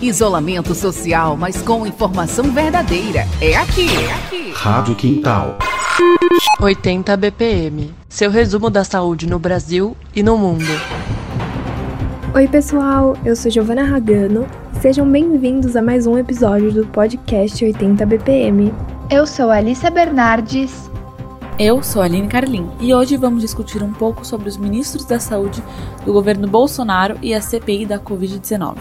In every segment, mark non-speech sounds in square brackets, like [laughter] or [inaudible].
Isolamento social, mas com informação verdadeira. É aqui. É aqui. Rádio Quintal. 80 BPM. Seu resumo da saúde no Brasil e no mundo. Oi, pessoal. Eu sou Giovana Ragano. Sejam bem-vindos a mais um episódio do podcast 80 BPM. Eu sou Alissa Bernardes. Eu sou a Aline Carlin e hoje vamos discutir um pouco sobre os ministros da saúde do governo Bolsonaro e a CPI da Covid-19.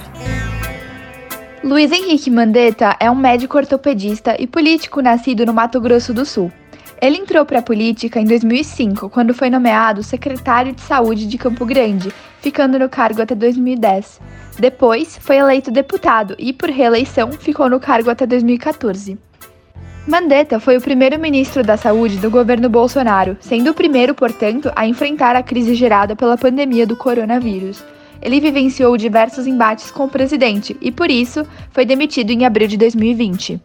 Luiz Henrique Mandetta é um médico ortopedista e político nascido no Mato Grosso do Sul. Ele entrou para a política em 2005, quando foi nomeado secretário de saúde de Campo Grande, ficando no cargo até 2010. Depois, foi eleito deputado e, por reeleição, ficou no cargo até 2014. Mandetta foi o primeiro ministro da Saúde do governo Bolsonaro, sendo o primeiro, portanto, a enfrentar a crise gerada pela pandemia do coronavírus ele vivenciou diversos embates com o presidente e, por isso, foi demitido em abril de 2020.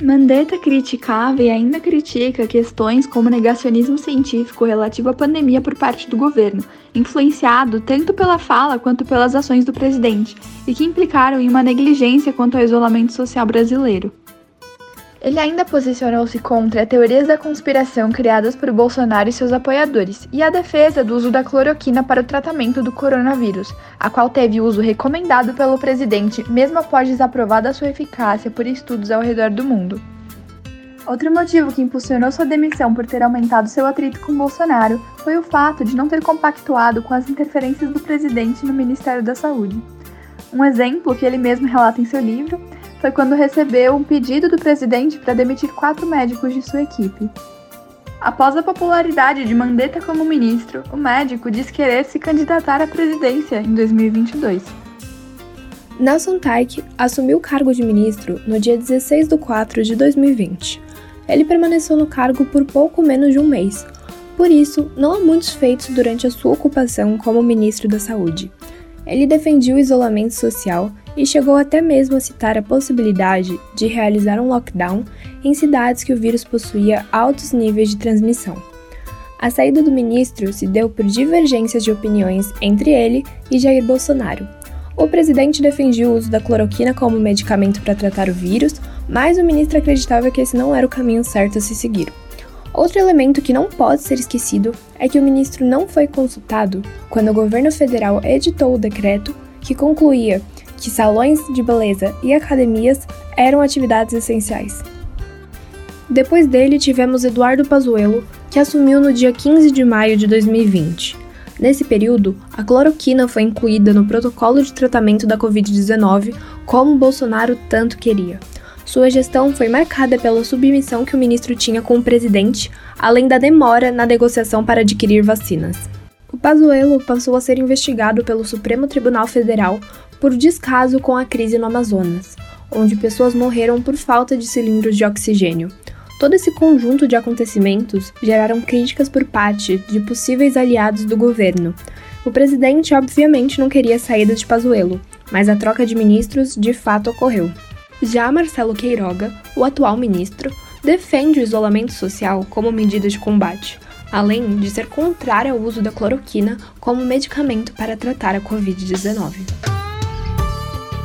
Mandetta criticava e ainda critica questões como negacionismo científico relativo à pandemia por parte do governo, influenciado tanto pela fala quanto pelas ações do presidente, e que implicaram em uma negligência quanto ao isolamento social brasileiro. Ele ainda posicionou-se contra teorias da conspiração criadas por Bolsonaro e seus apoiadores e a defesa do uso da cloroquina para o tratamento do coronavírus, a qual teve uso recomendado pelo presidente mesmo após desaprovada sua eficácia por estudos ao redor do mundo. Outro motivo que impulsionou sua demissão por ter aumentado seu atrito com Bolsonaro foi o fato de não ter compactuado com as interferências do presidente no Ministério da Saúde. Um exemplo que ele mesmo relata em seu livro foi quando recebeu um pedido do presidente para demitir quatro médicos de sua equipe. Após a popularidade de Mandetta como ministro, o médico diz querer se candidatar à presidência em 2022. Nelson Taik assumiu o cargo de ministro no dia 16 de 4 de 2020. Ele permaneceu no cargo por pouco menos de um mês. Por isso, não há muitos feitos durante a sua ocupação como ministro da Saúde. Ele defendia o isolamento social e chegou até mesmo a citar a possibilidade de realizar um lockdown em cidades que o vírus possuía altos níveis de transmissão. A saída do ministro se deu por divergências de opiniões entre ele e Jair Bolsonaro. O presidente defendia o uso da cloroquina como medicamento para tratar o vírus, mas o ministro acreditava que esse não era o caminho certo a se seguir. Outro elemento que não pode ser esquecido é que o ministro não foi consultado quando o governo federal editou o decreto que concluía que salões de beleza e academias eram atividades essenciais. Depois dele, tivemos Eduardo Pazuello, que assumiu no dia 15 de maio de 2020. Nesse período, a cloroquina foi incluída no protocolo de tratamento da Covid-19, como Bolsonaro tanto queria. Sua gestão foi marcada pela submissão que o ministro tinha com o presidente, além da demora na negociação para adquirir vacinas. O Pazuello passou a ser investigado pelo Supremo Tribunal Federal por descaso com a crise no Amazonas, onde pessoas morreram por falta de cilindros de oxigênio. Todo esse conjunto de acontecimentos geraram críticas por parte de possíveis aliados do governo. O presidente obviamente não queria a saída de Pazuello, mas a troca de ministros de fato ocorreu. Já Marcelo Queiroga, o atual ministro, defende o isolamento social como medida de combate, além de ser contrário ao uso da cloroquina como medicamento para tratar a Covid-19.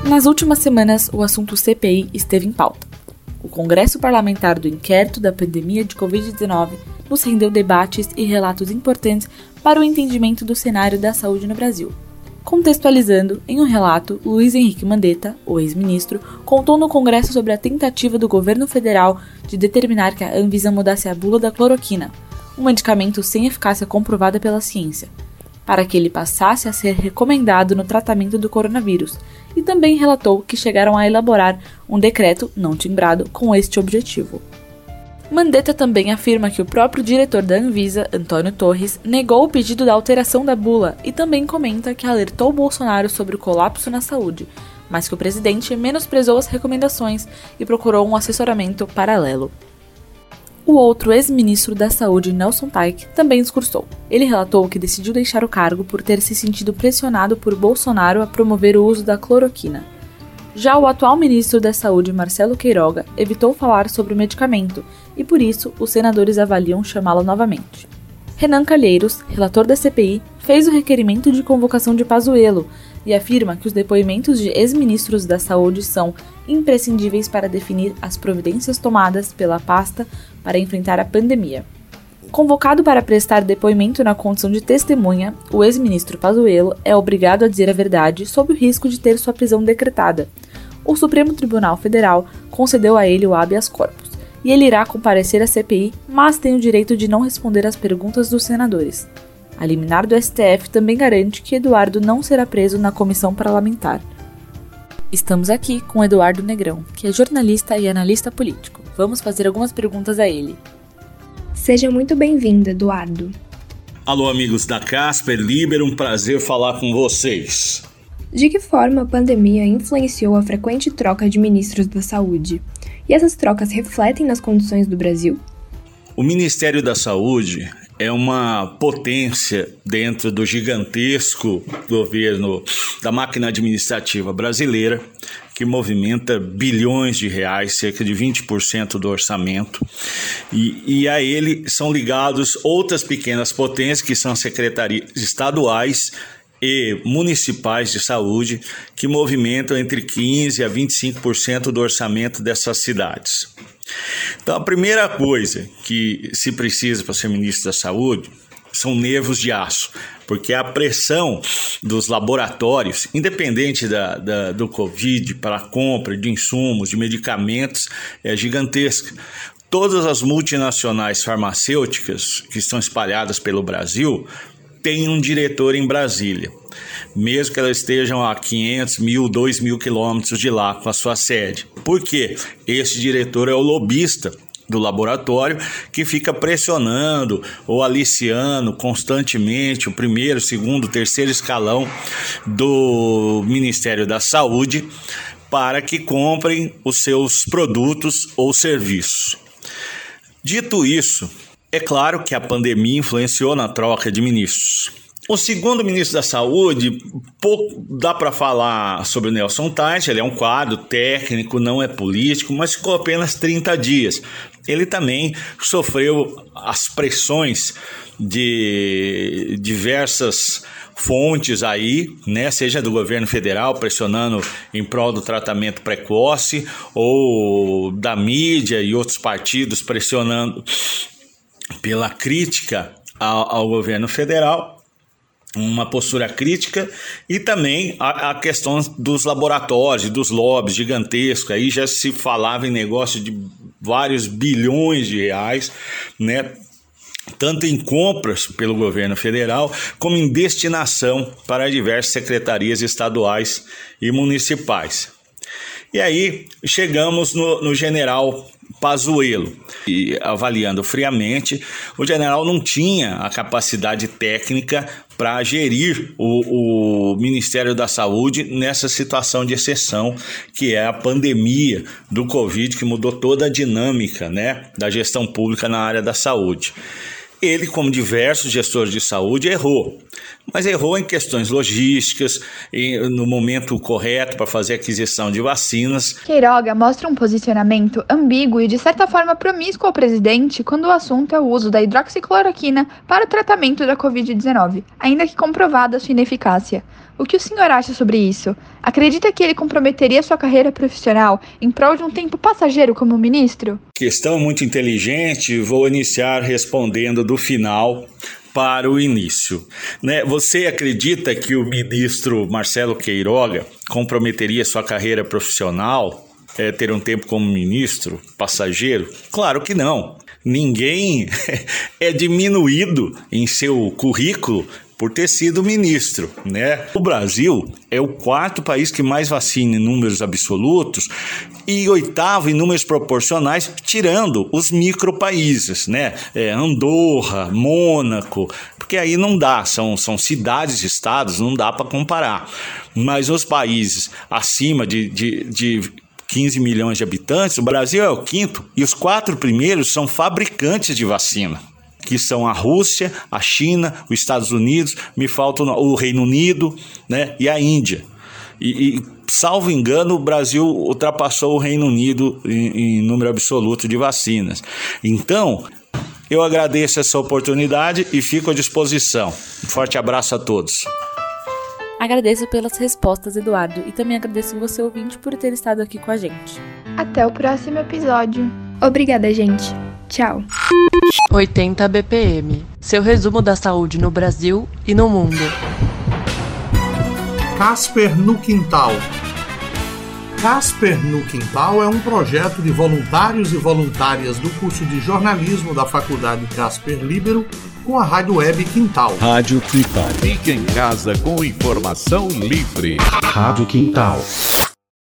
Nas últimas semanas, o assunto CPI esteve em pauta. O Congresso Parlamentar do Inquérito da Pandemia de Covid-19 nos rendeu debates e relatos importantes para o entendimento do cenário da saúde no Brasil. Contextualizando, em um relato, Luiz Henrique Mandetta, o ex-ministro, contou no Congresso sobre a tentativa do governo federal de determinar que a Anvisa mudasse a bula da cloroquina, um medicamento sem eficácia comprovada pela ciência, para que ele passasse a ser recomendado no tratamento do coronavírus, e também relatou que chegaram a elaborar um decreto não timbrado com este objetivo. Mandetta também afirma que o próprio diretor da Anvisa, Antônio Torres, negou o pedido da alteração da bula e também comenta que alertou Bolsonaro sobre o colapso na saúde, mas que o presidente menosprezou as recomendações e procurou um assessoramento paralelo. O outro ex-ministro da Saúde, Nelson Taik, também discursou. Ele relatou que decidiu deixar o cargo por ter se sentido pressionado por Bolsonaro a promover o uso da cloroquina. Já o atual ministro da Saúde, Marcelo Queiroga, evitou falar sobre o medicamento e por isso os senadores avaliam chamá-lo novamente. Renan Calheiros, relator da CPI, fez o requerimento de convocação de Pazuello, e afirma que os depoimentos de ex-ministros da Saúde são imprescindíveis para definir as providências tomadas pela pasta para enfrentar a pandemia. Convocado para prestar depoimento na condição de testemunha, o ex-ministro Pazuello é obrigado a dizer a verdade sob o risco de ter sua prisão decretada. O Supremo Tribunal Federal concedeu a ele o habeas corpus e ele irá comparecer à CPI, mas tem o direito de não responder às perguntas dos senadores. A liminar do STF também garante que Eduardo não será preso na comissão parlamentar. Estamos aqui com Eduardo Negrão, que é jornalista e analista político. Vamos fazer algumas perguntas a ele. Seja muito bem-vindo, Eduardo. Alô, amigos da Casper Liber, um prazer falar com vocês. De que forma a pandemia influenciou a frequente troca de ministros da saúde? Essas trocas refletem nas condições do Brasil? O Ministério da Saúde é uma potência dentro do gigantesco governo da máquina administrativa brasileira, que movimenta bilhões de reais, cerca de 20% do orçamento. E, e a ele são ligados outras pequenas potências, que são secretarias estaduais e municipais de saúde, que movimentam entre 15% a 25% do orçamento dessas cidades. Então, a primeira coisa que se precisa para ser ministro da Saúde são nervos de aço, porque a pressão dos laboratórios, independente da, da, do Covid, para a compra de insumos, de medicamentos, é gigantesca. Todas as multinacionais farmacêuticas que estão espalhadas pelo Brasil têm um diretor em Brasília mesmo que elas estejam a 500 mil, 2 mil quilômetros de lá com a sua sede. Por quê? Esse diretor é o lobista do laboratório que fica pressionando ou aliciando constantemente o primeiro, segundo, terceiro escalão do Ministério da Saúde para que comprem os seus produtos ou serviços. Dito isso, é claro que a pandemia influenciou na troca de ministros. O segundo ministro da Saúde, pouco dá para falar sobre o Nelson Tais, ele é um quadro técnico, não é político, mas ficou apenas 30 dias. Ele também sofreu as pressões de diversas fontes aí, né, seja do governo federal pressionando em prol do tratamento precoce ou da mídia e outros partidos pressionando pela crítica ao, ao governo federal uma postura crítica e também a, a, questão dos laboratórios, dos lobbies gigantescos. Aí já se falava em negócio de vários bilhões de reais, né? Tanto em compras pelo governo federal, como em destinação para diversas secretarias estaduais e municipais. E aí chegamos no, no general Pazuello. E avaliando friamente, o general não tinha a capacidade técnica para gerir o, o, Ministério da Saúde nessa situação de exceção que é a pandemia do Covid, que mudou toda a dinâmica né, da gestão pública na área da saúde. Ele, como diversos gestores de saúde, errou, mas errou em questões logísticas, no momento correto para fazer aquisição de vacinas. Queiroga mostra um posicionamento ambíguo e, de certa forma, promíscuo ao presidente quando o assunto é o uso da hidroxicloroquina para o tratamento da Covid-19, ainda que comprovada sua ineficácia. O que o senhor acha sobre isso? Acredita que ele comprometeria sua carreira profissional em prol de um tempo passageiro como ministro? Questão muito inteligente, vou iniciar respondendo do final para o início. Né? Você acredita que o ministro Marcelo Queiroga comprometeria sua carreira profissional? É, ter um tempo como ministro passageiro? Claro que não. Ninguém [laughs] é diminuído em seu currículo por ter sido ministro, né? O Brasil é o quarto país que mais vacina em números absolutos e oitavo em números proporcionais, tirando os micropaíses, né? É, Andorra, Mônaco, porque aí não dá, são, são cidades, estados, não dá para comparar. Mas os países acima de, de, de 15 milhões de habitantes, o Brasil é o quinto e os quatro primeiros são fabricantes de vacina que são a Rússia, a China, os Estados Unidos, me falta o Reino Unido né, e a Índia. E, e, salvo engano, o Brasil ultrapassou o Reino Unido em, em número absoluto de vacinas. Então, eu agradeço essa oportunidade e fico à disposição. Um forte abraço a todos. Agradeço pelas respostas, Eduardo, e também agradeço você, ouvinte, por ter estado aqui com a gente. Até o próximo episódio. Obrigada, gente. Tchau. 80 BPM. Seu resumo da saúde no Brasil e no mundo. Casper no Quintal. Casper no Quintal é um projeto de voluntários e voluntárias do curso de jornalismo da Faculdade Casper Libero com a rádio web Quintal. Rádio Quintal. Fique em casa com informação livre. Rádio Quintal.